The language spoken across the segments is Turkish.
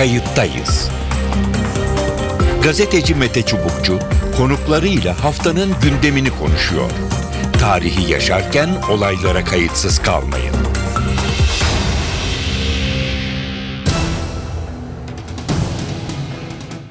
Kayıttayız. Gazeteci Mete Çubukçu konuklarıyla haftanın gündemini konuşuyor. Tarihi yaşarken olaylara kayıtsız kalmayın.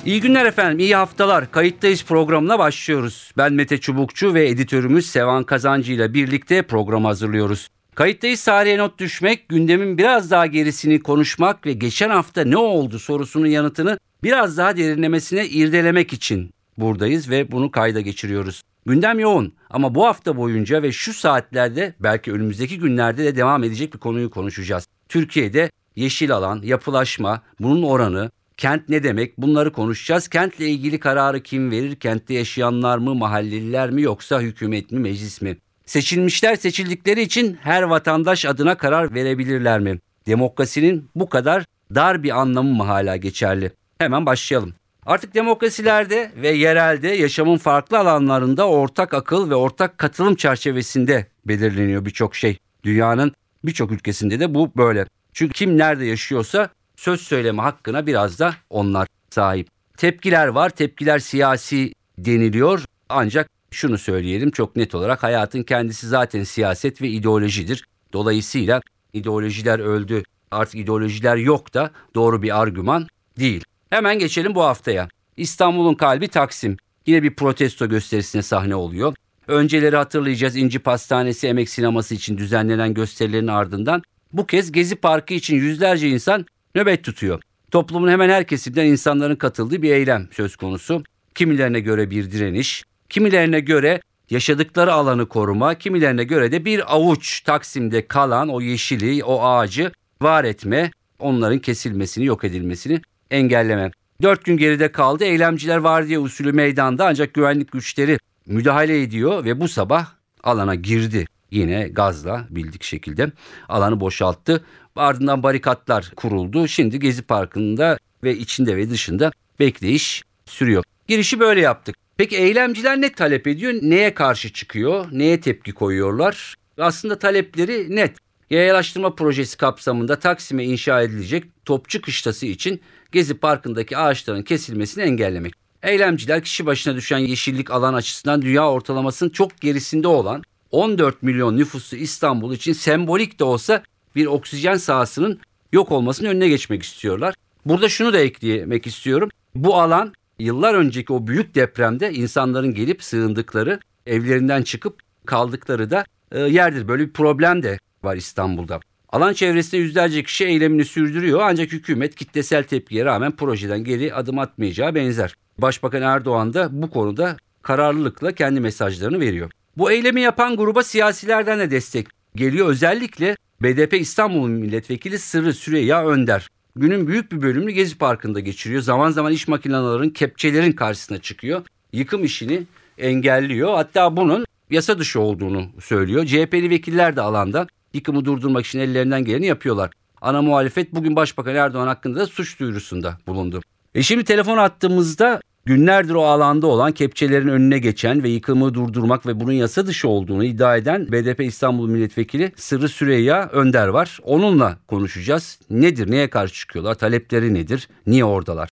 İyi günler efendim, iyi haftalar. Kayıttayız programına başlıyoruz. Ben Mete Çubukçu ve editörümüz Sevan Kazancı ile birlikte program hazırlıyoruz. Kayıttayız tarihe not düşmek, gündemin biraz daha gerisini konuşmak ve geçen hafta ne oldu sorusunun yanıtını biraz daha derinlemesine irdelemek için buradayız ve bunu kayda geçiriyoruz. Gündem yoğun ama bu hafta boyunca ve şu saatlerde belki önümüzdeki günlerde de devam edecek bir konuyu konuşacağız. Türkiye'de yeşil alan, yapılaşma, bunun oranı, Kent ne demek? Bunları konuşacağız. Kentle ilgili kararı kim verir? Kentte yaşayanlar mı, mahalleliler mi yoksa hükümet mi, meclis mi? Seçilmişler seçildikleri için her vatandaş adına karar verebilirler mi? Demokrasinin bu kadar dar bir anlamı mı hala geçerli? Hemen başlayalım. Artık demokrasilerde ve yerelde yaşamın farklı alanlarında ortak akıl ve ortak katılım çerçevesinde belirleniyor birçok şey. Dünyanın birçok ülkesinde de bu böyle. Çünkü kim nerede yaşıyorsa söz söyleme hakkına biraz da onlar sahip. Tepkiler var. Tepkiler siyasi deniliyor. Ancak şunu söyleyelim çok net olarak hayatın kendisi zaten siyaset ve ideolojidir. Dolayısıyla ideolojiler öldü artık ideolojiler yok da doğru bir argüman değil. Hemen geçelim bu haftaya. İstanbul'un kalbi Taksim. Yine bir protesto gösterisine sahne oluyor. Önceleri hatırlayacağız İnci Pastanesi Emek Sineması için düzenlenen gösterilerin ardından bu kez Gezi Parkı için yüzlerce insan nöbet tutuyor. Toplumun hemen her kesimden insanların katıldığı bir eylem söz konusu. Kimilerine göre bir direniş, kimilerine göre yaşadıkları alanı koruma, kimilerine göre de bir avuç Taksim'de kalan o yeşili, o ağacı var etme, onların kesilmesini, yok edilmesini engelleme. Dört gün geride kaldı. Eylemciler var diye usulü meydanda ancak güvenlik güçleri müdahale ediyor ve bu sabah alana girdi. Yine gazla bildik şekilde alanı boşalttı. Ardından barikatlar kuruldu. Şimdi Gezi Parkı'nda ve içinde ve dışında bekleyiş sürüyor. Girişi böyle yaptık. Peki eylemciler ne talep ediyor? Neye karşı çıkıyor? Neye tepki koyuyorlar? Aslında talepleri net. Yayalaştırma projesi kapsamında Taksim'e inşa edilecek Topçu Kışlası için Gezi Parkı'ndaki ağaçların kesilmesini engellemek. Eylemciler kişi başına düşen yeşillik alan açısından dünya ortalamasının çok gerisinde olan 14 milyon nüfuslu İstanbul için sembolik de olsa bir oksijen sahasının yok olmasının önüne geçmek istiyorlar. Burada şunu da eklemek istiyorum. Bu alan yıllar önceki o büyük depremde insanların gelip sığındıkları, evlerinden çıkıp kaldıkları da e, yerdir. Böyle bir problem de var İstanbul'da. Alan çevresinde yüzlerce kişi eylemini sürdürüyor ancak hükümet kitlesel tepkiye rağmen projeden geri adım atmayacağı benzer. Başbakan Erdoğan da bu konuda kararlılıkla kendi mesajlarını veriyor. Bu eylemi yapan gruba siyasilerden de destek geliyor. Özellikle BDP İstanbul Milletvekili Sırrı Süreyya Önder. Günün büyük bir bölümünü Gezi Parkı'nda geçiriyor. Zaman zaman iş makinelerinin kepçelerin karşısına çıkıyor. Yıkım işini engelliyor. Hatta bunun yasa dışı olduğunu söylüyor. CHP'li vekiller de alanda yıkımı durdurmak için ellerinden geleni yapıyorlar. Ana muhalefet bugün Başbakan Erdoğan hakkında da suç duyurusunda bulundu. E şimdi telefon attığımızda günlerdir o alanda olan kepçelerin önüne geçen ve yıkımı durdurmak ve bunun yasa dışı olduğunu iddia eden BDP İstanbul Milletvekili Sırrı Süreyya Önder var. Onunla konuşacağız. Nedir, neye karşı çıkıyorlar, talepleri nedir, niye oradalar?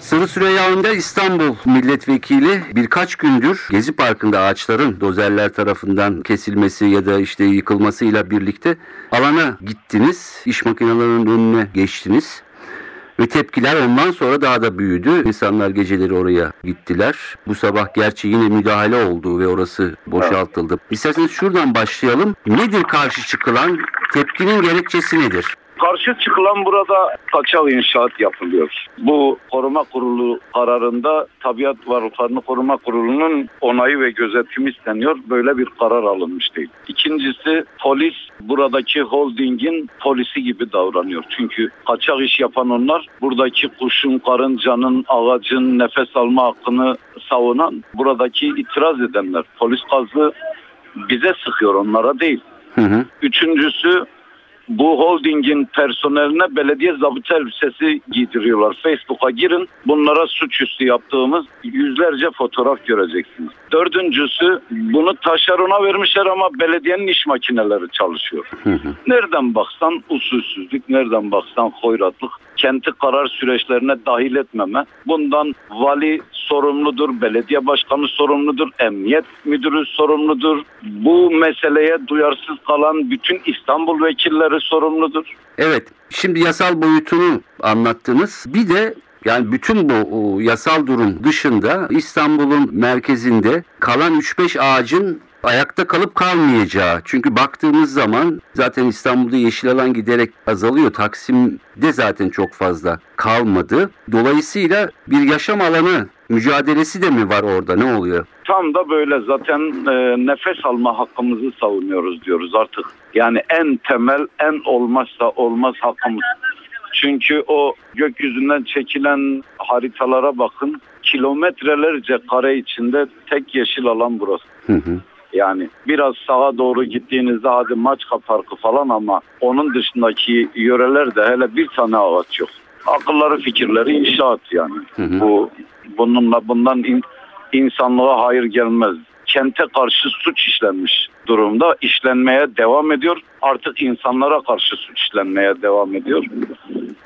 Sırrı Süreyya Önder İstanbul milletvekili birkaç gündür Gezi Parkı'nda ağaçların dozerler tarafından kesilmesi ya da işte yıkılmasıyla birlikte alana gittiniz. İş makinelerinin önüne geçtiniz. Ve tepkiler ondan sonra daha da büyüdü. İnsanlar geceleri oraya gittiler. Bu sabah gerçi yine müdahale oldu ve orası boşaltıldı. İsterseniz şuradan başlayalım. Nedir karşı çıkılan? Tepkinin gerekçesi nedir? Karşı çıkılan burada kaçak inşaat yapılıyor. Bu koruma kurulu kararında Tabiat Varlıklarını Koruma Kurulu'nun onayı ve gözetimi isteniyor. Böyle bir karar alınmış değil. İkincisi polis buradaki holdingin polisi gibi davranıyor. Çünkü kaçak iş yapan onlar buradaki kuşun, karıncanın, ağacın nefes alma hakkını savunan buradaki itiraz edenler. Polis gazı bize sıkıyor onlara değil. Hı hı. Üçüncüsü Bu holdingin personeline belediye zabıta elbisesi giydiriyorlar. Facebook'a girin. Bunlara suçüstü yaptığımız yüzlerce fotoğraf göreceksiniz. Dördüncüsü bunu taşerona vermişler ama belediyenin iş makineleri çalışıyor. Nereden baksan usulsüzlük, nereden baksan hoyratlık, kenti karar süreçlerine dahil etmeme. Bundan vali sorumludur, belediye başkanı sorumludur, emniyet müdürü sorumludur. Bu meseleye duyarsız kalan bütün İstanbul vekilleri sorumludur. Evet, şimdi yasal boyutunu anlattınız. Bir de yani bütün bu o, yasal durum dışında İstanbul'un merkezinde kalan 3-5 ağacın ayakta kalıp kalmayacağı. Çünkü baktığımız zaman zaten İstanbul'da yeşil alan giderek azalıyor. Taksim'de zaten çok fazla kalmadı. Dolayısıyla bir yaşam alanı mücadelesi de mi var orada? Ne oluyor? Tam da böyle zaten e, nefes alma hakkımızı savunuyoruz diyoruz artık. Yani en temel, en olmazsa olmaz hakkımız. Çünkü o gökyüzünden çekilen haritalara bakın. Kilometrelerce kare içinde tek yeşil alan burası. Hı hı. Yani biraz sağa doğru gittiğinizde hadi Maçka Parkı falan ama onun dışındaki yörelerde hele bir tane ağaç yok. Akılları fikirleri inşaat yani. Hı hı. Bu bununla bundan in- insanlığa hayır gelmez. Kente karşı suç işlenmiş durumda işlenmeye devam ediyor. Artık insanlara karşı suç işlenmeye devam ediyor.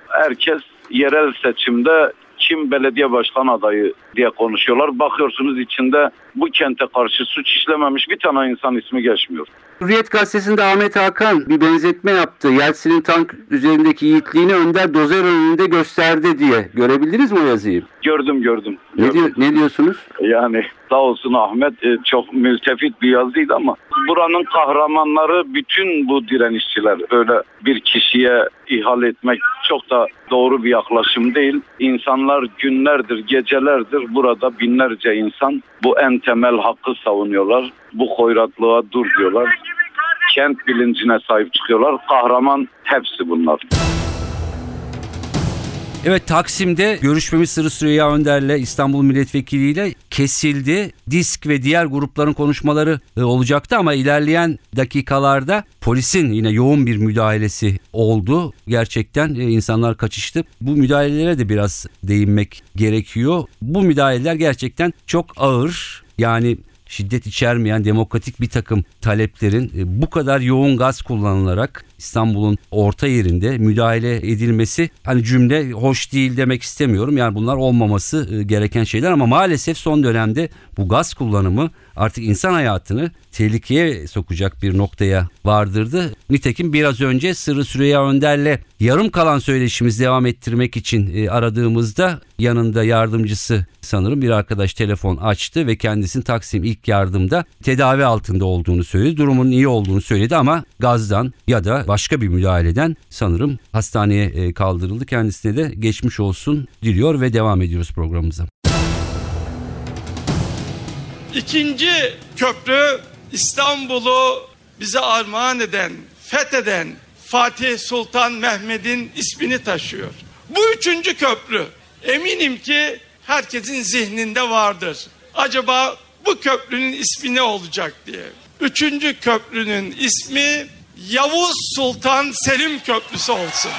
Herkes yerel seçimde kim belediye başkan adayı diye konuşuyorlar. Bakıyorsunuz içinde bu kente karşı suç işlememiş bir tane insan ismi geçmiyor. Hürriyet gazetesinde Ahmet Hakan bir benzetme yaptı. Yeltsin'in tank üzerindeki yiğitliğini Önder dozer önünde gösterdi diye. Görebildiniz mi o yazıyı? Gördüm gördüm. Ne, diyor, ne diyorsunuz? Yani sağ olsun Ahmet e, çok mültefit bir yazıydı ama buranın kahramanları bütün bu direnişçiler. Öyle bir kişiye ihal etmek çok da doğru bir yaklaşım değil. İnsanlar günlerdir, gecelerdir burada binlerce insan bu en temel hakkı savunuyorlar. Bu hoyratlığa dur diyorlar. Kent bilincine sahip çıkıyorlar. Kahraman hepsi bunlar. Evet Taksim'de görüşmemiz Sırrı Süreyya Önder'le İstanbul Milletvekili ile kesildi. Disk ve diğer grupların konuşmaları e, olacaktı ama ilerleyen dakikalarda polisin yine yoğun bir müdahalesi oldu. Gerçekten e, insanlar kaçıştı. Bu müdahalelere de biraz değinmek gerekiyor. Bu müdahaleler gerçekten çok ağır. Yani şiddet içermeyen demokratik bir takım taleplerin e, bu kadar yoğun gaz kullanılarak İstanbul'un orta yerinde müdahale edilmesi hani cümle hoş değil demek istemiyorum. Yani bunlar olmaması e, gereken şeyler ama maalesef son dönemde bu gaz kullanımı artık insan hayatını tehlikeye sokacak bir noktaya vardırdı. Nitekim biraz önce Sırrı Süreyya Önder'le yarım kalan söyleşimiz devam ettirmek için e, aradığımızda yanında yardımcısı sanırım bir arkadaş telefon açtı ve kendisinin Taksim ilk yardımda tedavi altında olduğunu söyledi. Durumun iyi olduğunu söyledi ama gazdan ya da başka bir müdahaleden sanırım hastaneye e, kaldırıldı. Kendisine de geçmiş olsun diliyor ve devam ediyoruz programımıza. İkinci köprü İstanbul'u bize armağan eden, fetheden Fatih Sultan Mehmet'in ismini taşıyor. Bu üçüncü köprü eminim ki herkesin zihninde vardır. Acaba bu köprünün ismi ne olacak diye. Üçüncü köprünün ismi Yavuz Sultan Selim Köprüsü olsun.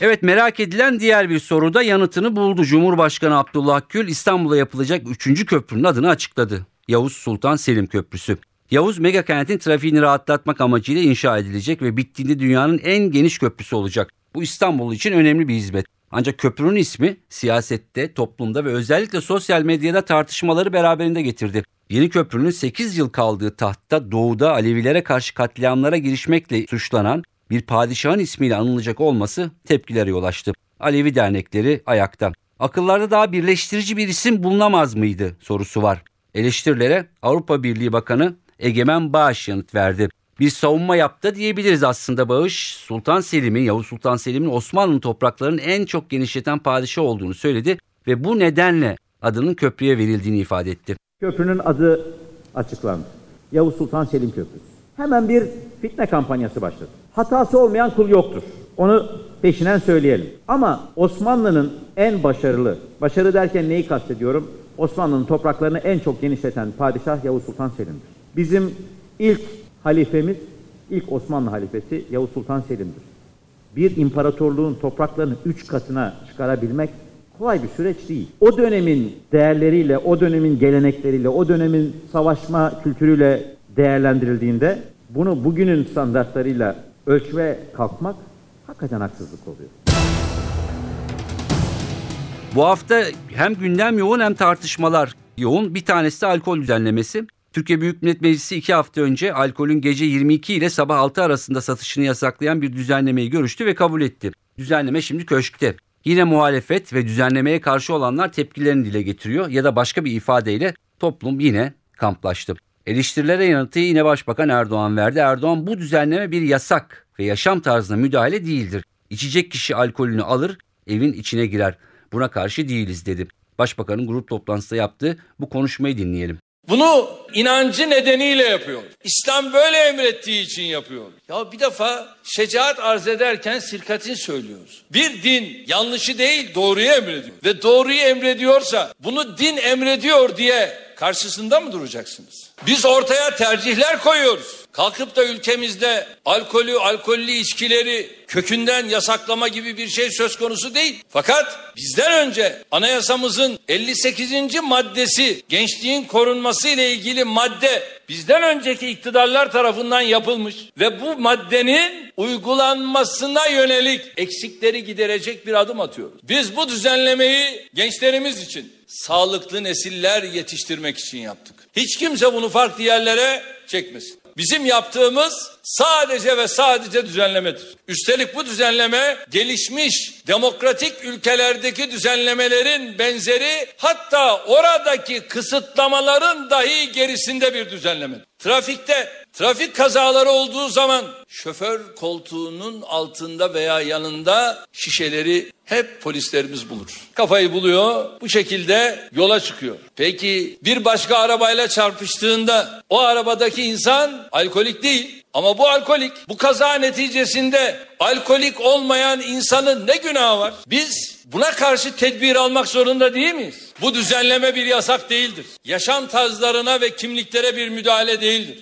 Evet merak edilen diğer bir soruda yanıtını buldu. Cumhurbaşkanı Abdullah Gül İstanbul'a yapılacak 3. köprünün adını açıkladı. Yavuz Sultan Selim Köprüsü. Yavuz mega kentin trafiğini rahatlatmak amacıyla inşa edilecek ve bittiğinde dünyanın en geniş köprüsü olacak. Bu İstanbul için önemli bir hizmet. Ancak köprünün ismi siyasette, toplumda ve özellikle sosyal medyada tartışmaları beraberinde getirdi. Yeni köprünün 8 yıl kaldığı tahtta doğuda Alevilere karşı katliamlara girişmekle suçlanan bir padişahın ismiyle anılacak olması tepkilere yol açtı. Alevi dernekleri ayakta. Akıllarda daha birleştirici bir isim bulunamaz mıydı sorusu var. Eleştirilere Avrupa Birliği Bakanı Egemen Bağış yanıt verdi. Bir savunma yaptı diyebiliriz aslında Bağış. Sultan Selim'in, Yavuz Sultan Selim'in Osmanlı topraklarının en çok genişleten padişah olduğunu söyledi ve bu nedenle adının köprüye verildiğini ifade etti. Köprünün adı açıklandı. Yavuz Sultan Selim Köprüsü. Hemen bir fitne kampanyası başladı. Hatası olmayan kul yoktur. Onu peşinen söyleyelim. Ama Osmanlı'nın en başarılı, başarı derken neyi kastediyorum? Osmanlı'nın topraklarını en çok genişleten padişah Yavuz Sultan Selim'dir. Bizim ilk halifemiz İlk Osmanlı halifesi Yavuz Sultan Selim'dir. Bir imparatorluğun topraklarını üç katına çıkarabilmek kolay bir süreç değil. O dönemin değerleriyle, o dönemin gelenekleriyle, o dönemin savaşma kültürüyle değerlendirildiğinde bunu bugünün standartlarıyla ölçmeye kalkmak hakikaten haksızlık oluyor. Bu hafta hem gündem yoğun hem tartışmalar yoğun. Bir tanesi de alkol düzenlemesi. Türkiye Büyük Millet Meclisi iki hafta önce alkolün gece 22 ile sabah 6 arasında satışını yasaklayan bir düzenlemeyi görüştü ve kabul etti. Düzenleme şimdi köşkte. Yine muhalefet ve düzenlemeye karşı olanlar tepkilerini dile getiriyor ya da başka bir ifadeyle toplum yine kamplaştı. Eleştirilere yanıtı yine Başbakan Erdoğan verdi. Erdoğan bu düzenleme bir yasak ve yaşam tarzına müdahale değildir. İçecek kişi alkolünü alır, evin içine girer. Buna karşı değiliz dedi. Başbakanın grup toplantısında yaptığı bu konuşmayı dinleyelim. Bunu inancı nedeniyle yapıyor. İslam böyle emrettiği için yapıyor. Ya bir defa şecaat arz ederken sirkatin söylüyoruz. Bir din yanlışı değil doğruyu emrediyor. Ve doğruyu emrediyorsa bunu din emrediyor diye karşısında mı duracaksınız? Biz ortaya tercihler koyuyoruz. Kalkıp da ülkemizde alkolü, alkollü içkileri kökünden yasaklama gibi bir şey söz konusu değil. Fakat bizden önce anayasamızın 58. maddesi gençliğin korunması ile ilgili madde bizden önceki iktidarlar tarafından yapılmış ve bu maddenin uygulanmasına yönelik eksikleri giderecek bir adım atıyoruz. Biz bu düzenlemeyi gençlerimiz için sağlıklı nesiller yetiştirmek için yaptık. Hiç kimse bunu farklı yerlere çekmesin. Bizim yaptığımız sadece ve sadece düzenlemedir. Üstelik bu düzenleme gelişmiş demokratik ülkelerdeki düzenlemelerin benzeri hatta oradaki kısıtlamaların dahi gerisinde bir düzenleme. Trafikte trafik kazaları olduğu zaman şoför koltuğunun altında veya yanında şişeleri hep polislerimiz bulur. Kafayı buluyor bu şekilde yola çıkıyor. Peki bir başka arabayla çarpıştığında o arabadaki insan alkolik değil ama bu alkolik. Bu kaza neticesinde alkolik olmayan insanın ne günahı var? Biz buna karşı tedbir almak zorunda değil miyiz? Bu düzenleme bir yasak değildir. Yaşam tarzlarına ve kimliklere bir müdahale değildir.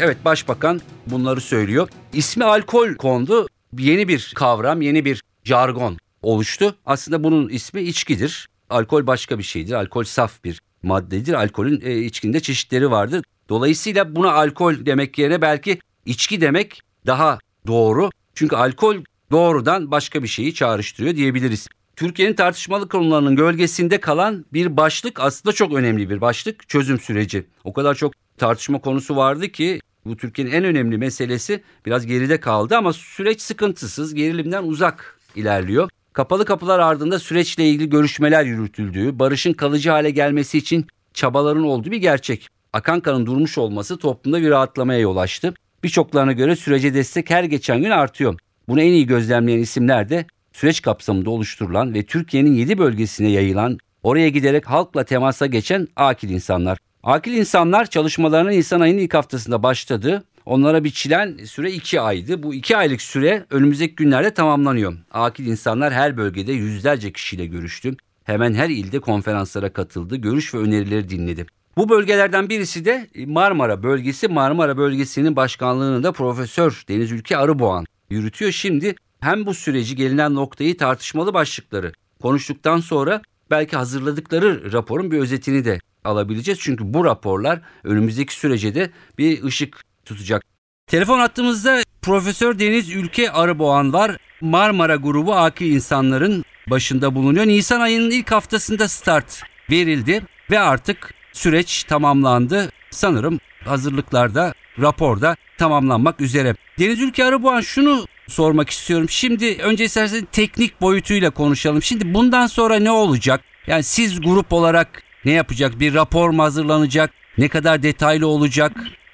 Evet başbakan bunları söylüyor. İsmi alkol kondu. Yeni bir kavram, yeni bir jargon oluştu. Aslında bunun ismi içkidir. Alkol başka bir şeydir. Alkol saf bir maddedir. Alkolün e, içkinde çeşitleri vardır. Dolayısıyla buna alkol demek yerine belki içki demek daha doğru. Çünkü alkol doğrudan başka bir şeyi çağrıştırıyor diyebiliriz. Türkiye'nin tartışmalı konularının gölgesinde kalan bir başlık aslında çok önemli bir başlık çözüm süreci. O kadar çok tartışma konusu vardı ki bu Türkiye'nin en önemli meselesi biraz geride kaldı ama süreç sıkıntısız gerilimden uzak ilerliyor. Kapalı kapılar ardında süreçle ilgili görüşmeler yürütüldüğü, barışın kalıcı hale gelmesi için çabaların olduğu bir gerçek. Akan kanın durmuş olması toplumda bir rahatlamaya yol açtı. Birçoklarına göre sürece destek her geçen gün artıyor. Bunu en iyi gözlemleyen isimler de süreç kapsamında oluşturulan ve Türkiye'nin 7 bölgesine yayılan, oraya giderek halkla temasa geçen akil insanlar. Akil insanlar çalışmalarına Nisan ayının ilk haftasında başladı. Onlara biçilen süre 2 aydı. Bu 2 aylık süre önümüzdeki günlerde tamamlanıyor. Akil insanlar her bölgede yüzlerce kişiyle görüştü. Hemen her ilde konferanslara katıldı, görüş ve önerileri dinledi. Bu bölgelerden birisi de Marmara bölgesi. Marmara bölgesinin başkanlığını da Profesör Deniz Ülke Arıboğan yürütüyor. Şimdi hem bu süreci gelinen noktayı tartışmalı başlıkları konuştuktan sonra belki hazırladıkları raporun bir özetini de alabileceğiz. Çünkü bu raporlar önümüzdeki sürece de bir ışık tutacak. Telefon attığımızda Profesör Deniz Ülke Arıboğan var. Marmara grubu akil insanların başında bulunuyor. Nisan ayının ilk haftasında start verildi ve artık süreç tamamlandı. Sanırım hazırlıklarda raporda tamamlanmak üzere. Deniz Ülke Arıboğan şunu sormak istiyorum. Şimdi önce isterseniz teknik boyutuyla konuşalım. Şimdi bundan sonra ne olacak? Yani siz grup olarak ne yapacak? Bir rapor mu hazırlanacak? Ne kadar detaylı olacak?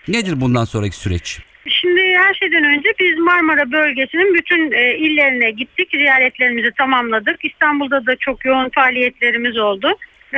Nedir bundan sonraki süreç? Şimdi her şeyden önce biz Marmara bölgesinin bütün e, illerine gittik. Ziyaretlerimizi tamamladık. İstanbul'da da çok yoğun faaliyetlerimiz oldu.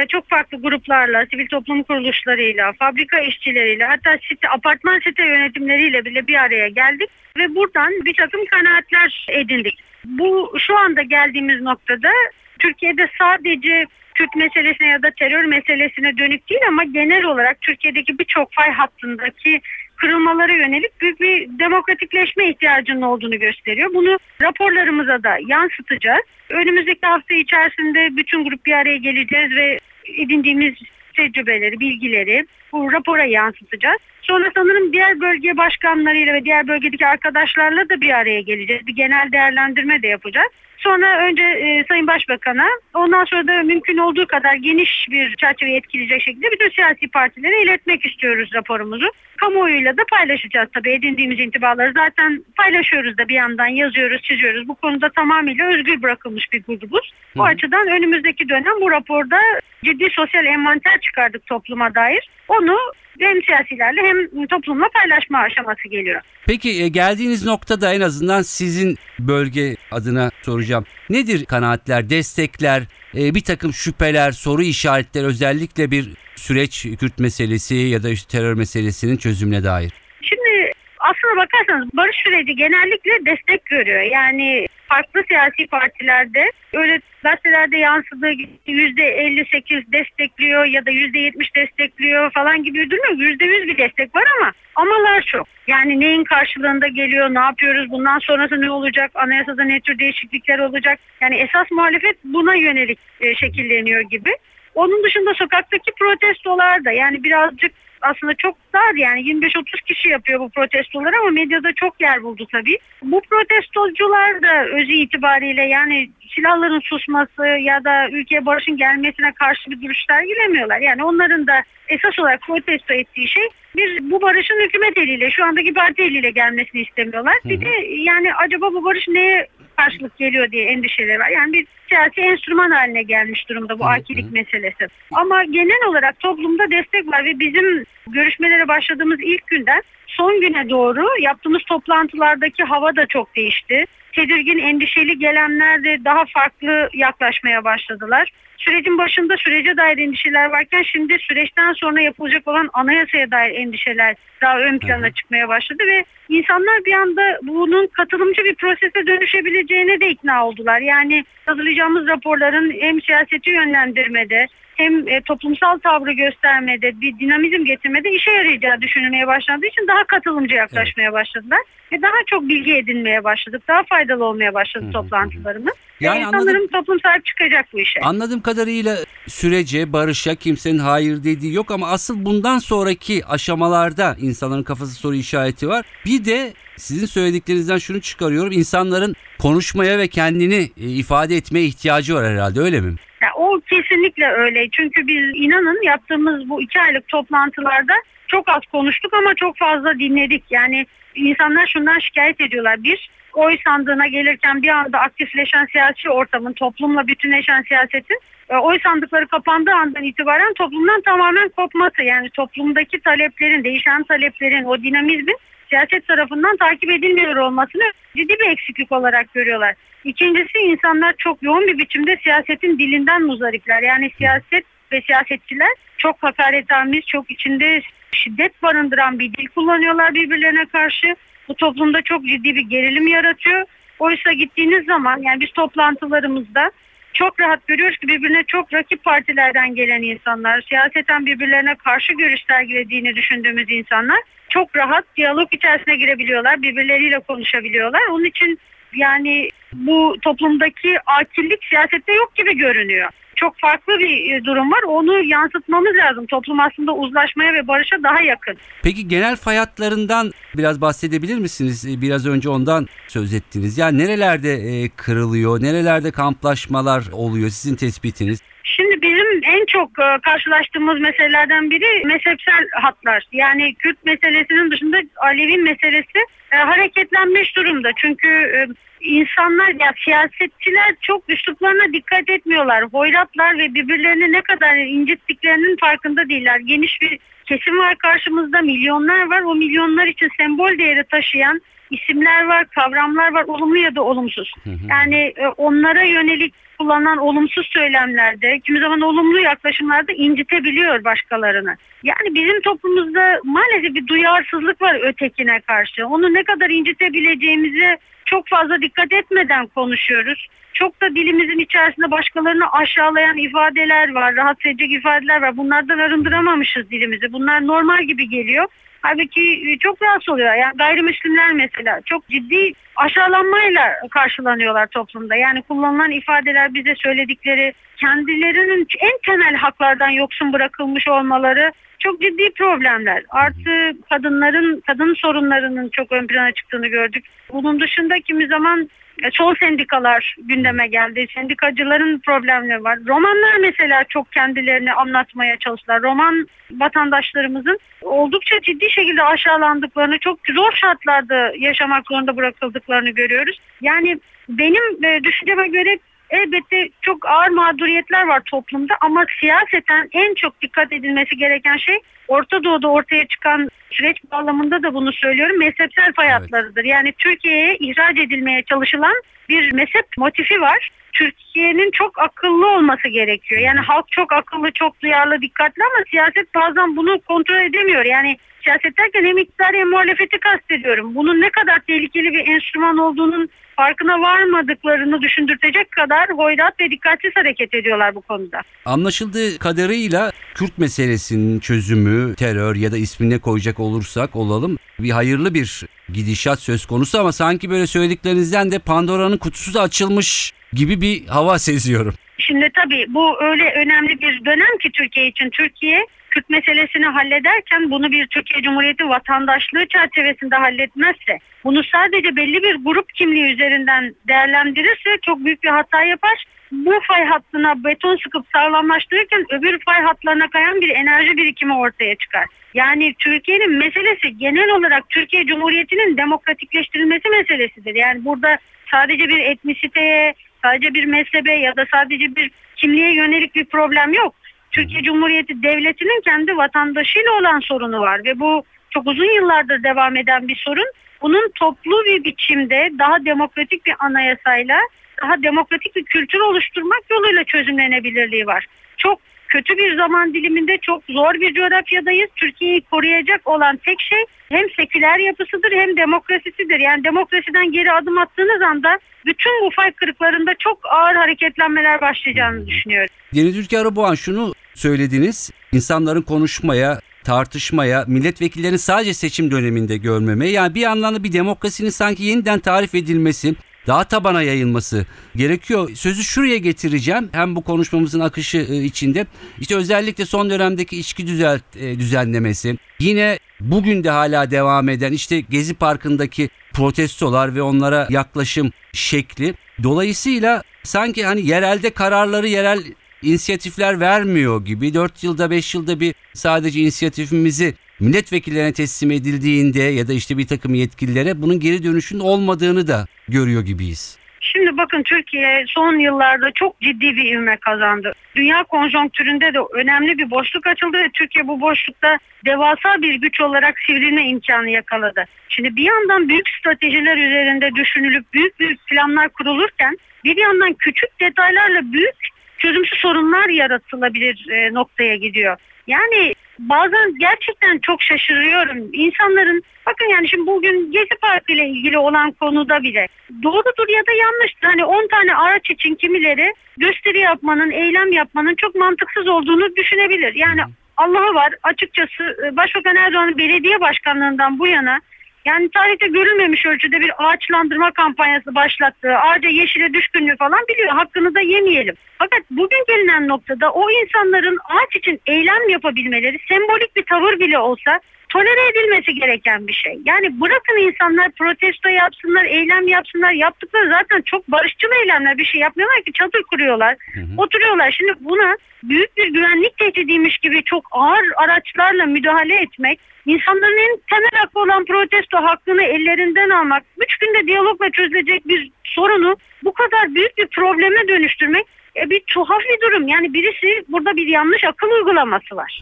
Çok farklı gruplarla, sivil toplum kuruluşlarıyla, fabrika işçileriyle hatta site, apartman site yönetimleriyle bile bir araya geldik. Ve buradan bir takım kanaatler edindik. Bu şu anda geldiğimiz noktada Türkiye'de sadece Kürt meselesine ya da terör meselesine dönük değil ama genel olarak Türkiye'deki birçok fay hattındaki kırılmalara yönelik büyük bir demokratikleşme ihtiyacının olduğunu gösteriyor. Bunu raporlarımıza da yansıtacağız. Önümüzdeki hafta içerisinde bütün grup bir araya geleceğiz ve edindiğimiz tecrübeleri, bilgileri bu rapora yansıtacağız. Sonra sanırım diğer bölge başkanlarıyla ve diğer bölgedeki arkadaşlarla da bir araya geleceğiz. Bir genel değerlendirme de yapacağız. Sonra önce e, Sayın Başbakan'a ondan sonra da mümkün olduğu kadar geniş bir çerçeve etkileyecek şekilde bütün siyasi partilere iletmek istiyoruz raporumuzu. Kamuoyuyla da paylaşacağız tabii edindiğimiz intibaları. Zaten paylaşıyoruz da bir yandan yazıyoruz, çiziyoruz. Bu konuda tamamıyla özgür bırakılmış bir grubuz. Bu açıdan önümüzdeki dönem bu raporda ciddi sosyal envanter çıkardık topluma dair. Onu hem siyasilerle hem toplumla paylaşma aşaması geliyor. Peki e, geldiğiniz noktada en azından sizin bölge adına soracağım. Nedir kanaatler, destekler, e, bir takım şüpheler, soru işaretleri özellikle bir süreç Kürt meselesi ya da işte terör meselesinin çözümüne dair? Şimdi aslına bakarsanız barış süreci genellikle destek görüyor. Yani farklı siyasi partilerde öyle gazetelerde yansıdığı gibi %58 destekliyor ya da %70 destekliyor falan gibi bir durum yok. %100 bir destek var ama amalar çok. Yani neyin karşılığında geliyor, ne yapıyoruz, bundan sonrası ne olacak, anayasada ne tür değişiklikler olacak. Yani esas muhalefet buna yönelik e, şekilleniyor gibi. Onun dışında sokaktaki protestolar da yani birazcık aslında çok dar yani 25-30 kişi yapıyor bu protestoları ama medyada çok yer buldu tabii. Bu protestocular da özü itibariyle yani silahların susması ya da ülkeye barışın gelmesine karşı bir duruş sergilemiyorlar. Yani onların da esas olarak protesto ettiği şey bir bu barışın hükümet eliyle şu andaki parti eliyle gelmesini istemiyorlar. Bir de yani acaba bu barış neye karşılık geliyor diye endişeleri var. Yani bir siyasi enstrüman haline gelmiş durumda bu akilik meselesi. Ama genel olarak toplumda destek var ve bizim görüşmelere başladığımız ilk günden son güne doğru yaptığımız toplantılardaki hava da çok değişti. Tedirgin, endişeli gelenler de daha farklı yaklaşmaya başladılar. Sürecin başında sürece dair endişeler varken şimdi süreçten sonra yapılacak olan anayasaya dair endişeler daha ön plana çıkmaya başladı ve insanlar bir anda bunun katılımcı bir prosese dönüşebileceğine de ikna oldular. Yani hazırlayacağımız raporların hem siyaseti yönlendirmede hem e, toplumsal tavrı göstermede bir dinamizm getirmede işe yarayacağı düşünülmeye başlandığı için daha katılımcı yaklaşmaya başladılar ve daha çok bilgi edinmeye başladık. Daha faydalı olmaya başladı toplantılarımız. Yani anladım- sanırım toplum sahip çıkacak bu işe. Anladığım kadarıyla sürece, barışa kimsenin hayır dediği yok ama asıl bundan sonraki aşamalarda insanların kafası soru işareti var. Bir de sizin söylediklerinizden şunu çıkarıyorum. İnsanların konuşmaya ve kendini e, ifade etmeye ihtiyacı var herhalde öyle mi? Ya, o kesinlikle öyle. Çünkü biz inanın yaptığımız bu iki aylık toplantılarda çok az konuştuk ama çok fazla dinledik. Yani insanlar şundan şikayet ediyorlar. Bir, oy sandığına gelirken bir anda aktifleşen siyasi ortamın, toplumla bütünleşen siyasetin e, oy sandıkları kapandığı andan itibaren toplumdan tamamen kopması. Yani toplumdaki taleplerin, değişen taleplerin, o dinamizmin siyaset tarafından takip edilmiyor olmasını ciddi bir eksiklik olarak görüyorlar. İkincisi insanlar çok yoğun bir biçimde siyasetin dilinden muzdaripler. Yani siyaset ve siyasetçiler çok hakaretamiz, çok içinde şiddet barındıran bir dil kullanıyorlar birbirlerine karşı. Bu toplumda çok ciddi bir gerilim yaratıyor. Oysa gittiğiniz zaman yani biz toplantılarımızda çok rahat görüyoruz ki birbirine çok rakip partilerden gelen insanlar, siyaseten birbirlerine karşı görüş sergilediğini düşündüğümüz insanlar çok rahat diyalog içerisine girebiliyorlar, birbirleriyle konuşabiliyorlar. Onun için yani bu toplumdaki akillik siyasette yok gibi görünüyor. Çok farklı bir e, durum var. Onu yansıtmamız lazım. Toplum aslında uzlaşmaya ve barışa daha yakın. Peki genel fay hatlarından biraz bahsedebilir misiniz? E, Biraz önce ondan söz ettiniz. Yani nerelerde e, kırılıyor, nerelerde kamplaşmalar oluyor sizin tespitiniz? Şimdi bizim en çok karşılaştığımız meselelerden biri mezhepsel hatlar. Yani Kürt meselesinin dışında Alevi meselesi e, hareketlenmiş durumda. Çünkü e, insanlar ya siyasetçiler çok üsluplarına dikkat etmiyorlar. Hoyratlar ve birbirlerini ne kadar incittiklerinin farkında değiller. Geniş bir kesim var karşımızda. Milyonlar var. O milyonlar için sembol değeri taşıyan isimler var, kavramlar var, olumlu ya da olumsuz. Yani e, onlara yönelik kullanılan olumsuz söylemlerde, kimi zaman olumlu yaklaşımlarda incitebiliyor başkalarını. Yani bizim toplumumuzda maalesef bir duyarsızlık var ötekine karşı. Onu ne kadar incitebileceğimize çok fazla dikkat dikkat etmeden konuşuyoruz. Çok da dilimizin içerisinde başkalarını aşağılayan ifadeler var, rahatsız edecek ifadeler var. Bunlardan arındıramamışız dilimizi. Bunlar normal gibi geliyor. Halbuki e, çok rahatsız oluyor. Yani gayrimüslimler mesela çok ciddi aşağılanmayla karşılanıyorlar toplumda. Yani kullanılan ifadeler bize söyledikleri kendilerinin en temel haklardan yoksun bırakılmış olmaları çok ciddi problemler. Artı kadınların kadın sorunlarının çok ön plana çıktığını gördük. Bunun dışında kimi zaman e, sol sendikalar gündeme geldi. Sendikacıların problemleri var. Romanlar mesela çok kendilerini anlatmaya çalıştılar. Roman vatandaşlarımızın oldukça ciddi şekilde aşağılandıklarını, çok zor şartlarda yaşamak zorunda bırakıldıklarını görüyoruz. Yani benim e, düşünceme göre elbette çok ağır mağduriyetler var toplumda ama siyaseten en çok dikkat edilmesi gereken şey Orta Doğu'da ortaya çıkan süreç bağlamında da bunu söylüyorum mezhepsel fay Evet. hatlarıdır. Yani Türkiye'ye ihraç edilmeye çalışılan bir mezhep motifi var. Türkiye'nin çok akıllı olması gerekiyor. Yani halk çok akıllı, çok duyarlı, dikkatli ama siyaset bazen bunu kontrol edemiyor. Yani siyaset derken hem iktidar hem muhalefeti kastediyorum. Bunun ne kadar tehlikeli bir enstrüman olduğunun farkına varmadıklarını düşündürtecek kadar hoyrat ve dikkatsiz hareket ediyorlar bu konuda. Anlaşıldığı kadarıyla Kürt meselesinin çözümü, terör ya da ismine koyacak olursak olalım bir hayırlı bir gidişat söz konusu ama sanki böyle söylediklerinizden de Pandora'nın kutusu da açılmış gibi bir hava seziyorum. Şimdi tabii bu öyle önemli bir dönem ki Türkiye için. Türkiye Kürt meselesini hallederken bunu bir Türkiye Cumhuriyeti vatandaşlığı çerçevesinde halletmezse, bunu sadece belli bir grup kimliği üzerinden değerlendirirse çok büyük bir hata yapar. Bu fay hattına beton sıkıp sağlamlaştırırken öbür fay hatlarına kayan bir enerji birikimi ortaya çıkar. Yani Türkiye'nin meselesi genel olarak Türkiye Cumhuriyeti'nin demokratikleştirilmesi meselesidir. Yani burada sadece bir etnisiteye, sadece bir mezhebe ya da sadece bir kimliğe yönelik bir problem yok. Türkiye Cumhuriyeti Devleti'nin kendi vatandaşıyla olan sorunu var ve bu çok uzun yıllardır devam eden bir sorun. Bunun toplu bir biçimde daha demokratik bir anayasayla daha demokratik bir kültür oluşturmak yoluyla çözümlenebilirliği var. Çok kötü bir zaman diliminde çok zor bir coğrafyadayız. Türkiye'yi koruyacak olan tek şey hem seküler yapısıdır hem demokrasisidir. Yani demokrasiden geri adım attığınız anda bütün bu fay kırıklarında çok ağır hareketlenmeler başlayacağını düşünüyorum. Deniz Ülke Araboğan şunu söylediniz. İnsanların konuşmaya, tartışmaya, milletvekillerini sadece seçim döneminde görmemeye yani bir anlamda bir demokrasinin sanki yeniden tarif edilmesi, daha tabana yayılması gerekiyor. Sözü şuraya getireceğim. Hem bu konuşmamızın akışı e, içinde. İşte özellikle son dönemdeki içki düzelt, e, düzenlemesi. Yine bugün de hala devam eden işte Gezi Parkı'ndaki protestolar ve onlara yaklaşım şekli. Dolayısıyla sanki hani yerelde kararları yerel inisiyatifler vermiyor gibi 4 yılda 5 yılda bir sadece inisiyatifimizi milletvekillerine teslim edildiğinde ya da işte bir takım yetkililere bunun geri dönüşün olmadığını da görüyor gibiyiz. Şimdi bakın Türkiye son yıllarda çok ciddi bir ivme kazandı. Dünya konjonktüründe de önemli bir boşluk açıldı ve Türkiye bu boşlukta devasa bir güç olarak sivrilme imkanı yakaladı. Şimdi bir yandan büyük stratejiler üzerinde düşünülüp büyük büyük planlar kurulurken bir yandan küçük detaylarla büyük çözümsüz sorunlar yaratılabilir e, noktaya gidiyor. Yani bazen gerçekten çok şaşırıyorum. İnsanların bakın yani şimdi bugün Gezi Parkı ile ilgili olan konuda bile doğrudur ya da yanlıştır. Hani 10 tane araç için kimileri gösteri yapmanın, eylem yapmanın çok mantıksız olduğunu düşünebilir. Yani Allah'a var açıkçası e, Başbakan Erdoğan'ın belediye başkanlığından bu yana yani tarihte görülmemiş ölçüde bir ağaçlandırma kampanyası başlattığı, ağaca yeşile düşkünlüğü falan biliyor. Hakkını da yemeyelim. Fakat bugün gelinen noktada o insanların ağaç için eylem yapabilmeleri sembolik bir tavır bile olsa tolere edilmesi gereken bir şey. Yani bırakın insanlar protesto yapsınlar, eylem yapsınlar. Yaptıkları zaten çok barışçıl eylemler. Bir şey yapmıyorlar ki çadır kuruyorlar. Oturuyorlar. Şimdi buna büyük bir güvenlik tehdidiymiş gibi çok ağır araçlarla müdahale etmek İnsanların en temel hakkı olan protesto hakkını ellerinden almak, üç günde diyalogla çözülecek bir sorunu bu kadar büyük bir probleme dönüştürmek e, bir tuhaf bir durum. Yani birisi burada bir yanlış akıl uygulaması var.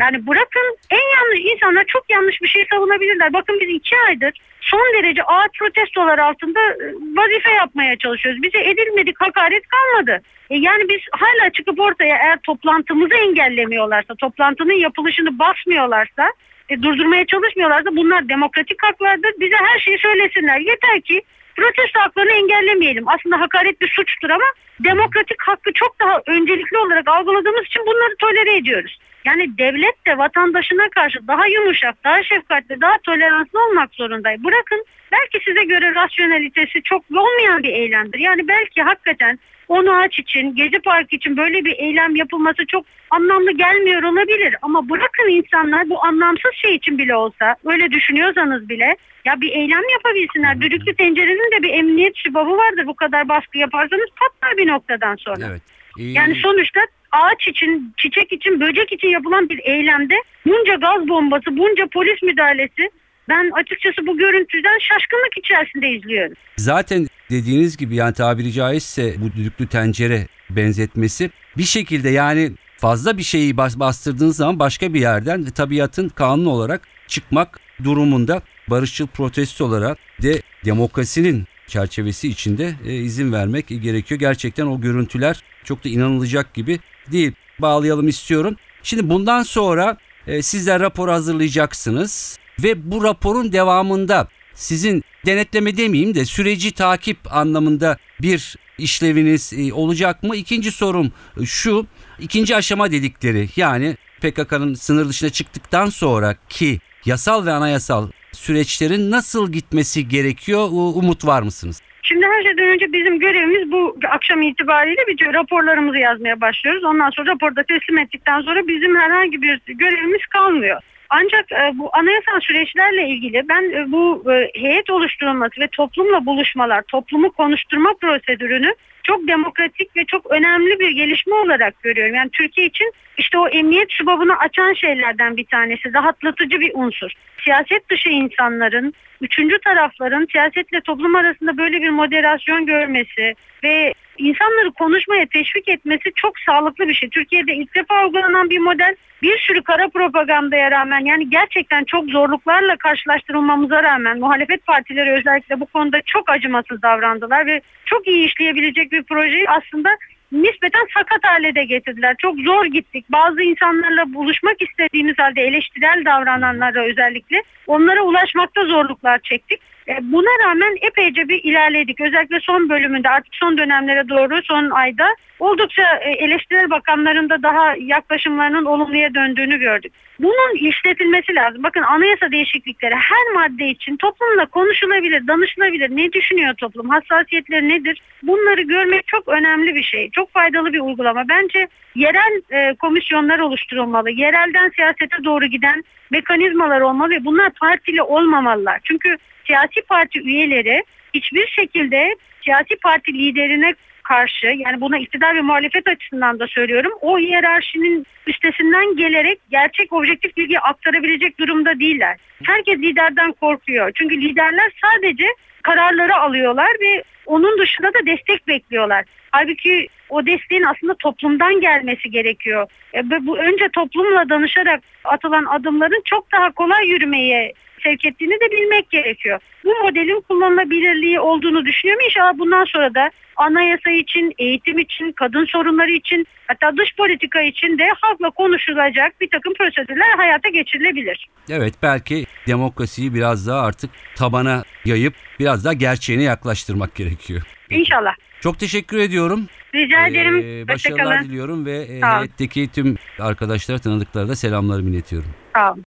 Yani bırakın en yanlış insanlar çok yanlış bir şey savunabilirler. Bakın biz iki aydır son derece ağır protestolar altında e, vazife yapmaya çalışıyoruz. Bize edilmedik hakaret kalmadı. E yani biz hala çıkıp ortaya eğer toplantımızı engellemiyorlarsa, toplantının yapılışını basmıyorlarsa e, durdurmaya çalışmıyorlarsa bunlar demokratik haklardır. Bize her şeyi söylesinler. Yeter ki protesto haklarını engellemeyelim. Aslında hakaret bir suçtur ama demokratik hakkı çok daha öncelikli olarak algıladığımız için bunları tolere ediyoruz. Yani devlet de vatandaşına karşı daha yumuşak, daha şefkatli, daha toleranslı olmak zorundayım. Bırakın belki size göre rasyonalitesi çok olmayan bir eylemdir. Yani belki hakikaten onu aç için, Gezi Parkı için böyle bir eylem yapılması çok anlamlı gelmiyor olabilir. Ama bırakın insanlar bu anlamsız şey için bile olsa, öyle düşünüyorsanız bile ya bir eylem yapabilsinler. Düdüklü tencerenin de bir emniyet şubabı vardır. Bu kadar baskı yaparsanız patlar bir noktadan sonra. Evet. Ee, Yani sonuçta ağaç için, çiçek için, böcek için yapılan bir eylemde bunca gaz bombası, bunca polis müdahalesi ben açıkçası bu görüntüden şaşkınlık içerisinde izliyorum. Zaten dediğiniz gibi yani tabiri caizse bu düdüklü tencere benzetmesi bir şekilde yani fazla bir şeyi bas, bastırdığınız zaman başka bir yerden tabiatın kanun olarak çıkmak durumunda barışçıl protesto olarak de demokrasinin çerçevesi içinde e, izin vermek gerekiyor. Gerçekten o görüntüler çok da inanılacak gibi değil. Bağlayalım istiyorum. Şimdi bundan sonra e, sizler rapor hazırlayacaksınız ve bu raporun devamında sizin denetleme demeyeyim de süreci takip anlamında bir işleviniz e, olacak mı? İkinci sorum şu, ikinci aşama dedikleri yani PKK'nın sınır dışına çıktıktan sonraki yasal ve anayasal süreçlerin nasıl gitmesi gerekiyor? Umut var mısınız? Şimdi her şeyden önce bizim görevimiz bu akşam itibariyle bir raporlarımızı yazmaya başlıyoruz. Ondan sonra raporda teslim ettikten sonra bizim herhangi bir görevimiz kalmıyor. Ancak e, bu anayasal süreçlerle ilgili ben e, bu e, heyet oluşturulması ve toplumla buluşmalar, toplumu konuşturma prosedürünü çok demokratik ve çok önemli bir gelişme olarak görüyorum. Yani Türkiye için işte o emniyet şubabını açan şeylerden bir tanesi, rahatlatıcı bir unsur. Siyaset dışı insanların, üçüncü tarafların siyasetle toplum arasında böyle bir moderasyon görmesi ve insanları konuşmaya teşvik etmesi çok sağlıklı bir şey. Türkiye'de ilk defa uygulanan bir model bir sürü kara propagandaya rağmen yani gerçekten çok zorluklarla karşılaştırılmamıza rağmen muhalefet partileri özellikle bu konuda çok acımasız davrandılar ve çok iyi işleyebilecek bir projeyi aslında nispeten sakat hale de getirdiler. Çok zor gittik. Bazı insanlarla buluşmak istediğimiz halde eleştirel davrananlara özellikle onlara ulaşmakta zorluklar çektik. E, Buna rağmen epeyce bir ilerledik. Özellikle son bölümünde artık son dönemlere doğru son ayda oldukça e, eleştirel bakanların da daha yaklaşımlarının olumluya döndüğünü gördük. Bunun işletilmesi lazım. Bakın anayasa değişiklikleri her madde için toplumla konuşulabilir, danışılabilir. Ne düşünüyor toplum? Hassasiyetleri nedir? Bunları görmek çok önemli bir şey. Çok faydalı bir uygulama. Bence yerel e, komisyonlar oluşturulmalı. Yerelden siyasete doğru giden mekanizmalar olmalı ve bunlar partili olmamalılar. Çünkü siyasi parti üyeleri hiçbir şekilde siyasi parti liderine karşı yani buna iktidar ve muhalefet açısından da söylüyorum o hiyerarşinin üstesinden gelerek gerçek objektif bilgi aktarabilecek durumda değiller. Herkes liderden korkuyor. Çünkü liderler sadece kararları alıyorlar ve onun dışında da destek bekliyorlar. Halbuki o desteğin aslında toplumdan gelmesi gerekiyor. E, bu önce toplumla danışarak atılan adımların çok daha kolay yürümeye sevk ettiğini de bilmek gerekiyor. Bu modelin kullanılabilirliği olduğunu düşünüyorum. İnşallah bundan sonra da anayasa için, eğitim için, kadın sorunları için hatta dış politika için de halkla konuşulacak bir takım prosedürler hayata geçirilebilir. Evet belki demokrasiyi biraz daha artık tabana yayıp biraz daha gerçeğine yaklaştırmak gerekiyor. İnşallah. Çok teşekkür ediyorum. Rica ederim. Ee, başarılar diliyorum ve heyetteki tüm arkadaşlara, tanıdıklara da selamlarımı iletiyorum. Sağ olun.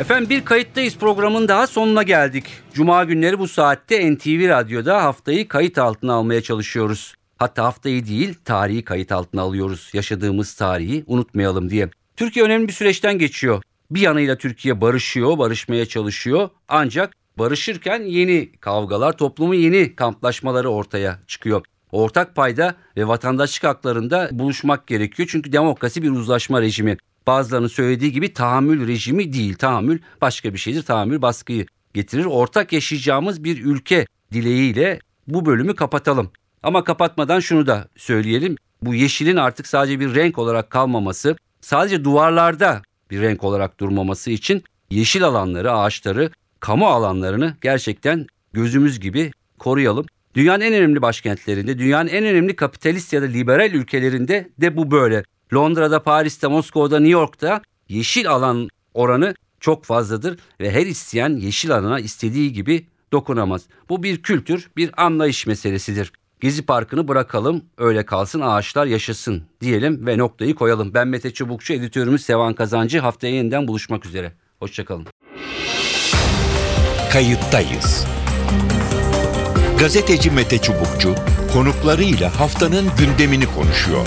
Efendim bir kayıttayız programın daha sonuna geldik. Cuma günleri bu saatte NTV Radyo'da haftayı kayıt altına almaya çalışıyoruz. Hatta haftayı değil tarihi kayıt altına alıyoruz. Yaşadığımız tarihi unutmayalım diye. Türkiye önemli bir süreçten geçiyor. Bir yanıyla Türkiye barışıyor, barışmaya çalışıyor. Ancak barışırken yeni kavgalar, toplumun yeni kamplaşmaları ortaya çıkıyor. Ortak payda ve vatandaşlık haklarında buluşmak gerekiyor. Çünkü demokrasi bir uzlaşma rejimi. Bazılarının söylediği gibi tahammül rejimi değil. Tahammül başka bir şeydir. Tahammül baskıyı getirir. Ortak yaşayacağımız bir ülke dileğiyle bu bölümü kapatalım. Ama kapatmadan şunu da söyleyelim. Bu yeşilin artık sadece bir renk olarak kalmaması, sadece duvarlarda bir renk olarak durmaması için yeşil alanları, ağaçları, kamu alanlarını gerçekten gözümüz gibi koruyalım. Dünyanın en önemli başkentlerinde, dünyanın en önemli kapitalist ya da liberal ülkelerinde de bu böyle. Londra'da, Paris'te, Moskova'da, New York'ta yeşil alan oranı çok fazladır ve her isteyen yeşil alana istediği gibi dokunamaz. Bu bir kültür, bir anlayış meselesidir. Gezi Parkı'nı bırakalım, öyle kalsın ağaçlar yaşasın diyelim ve noktayı koyalım. Ben Mete Çubukçu, editörümüz Sevan Kazancı. Haftaya yeniden buluşmak üzere. Hoşçakalın. Kayıttayız. Gazeteci Mete Çubukçu konuklarıyla haftanın gündemini konuşuyor.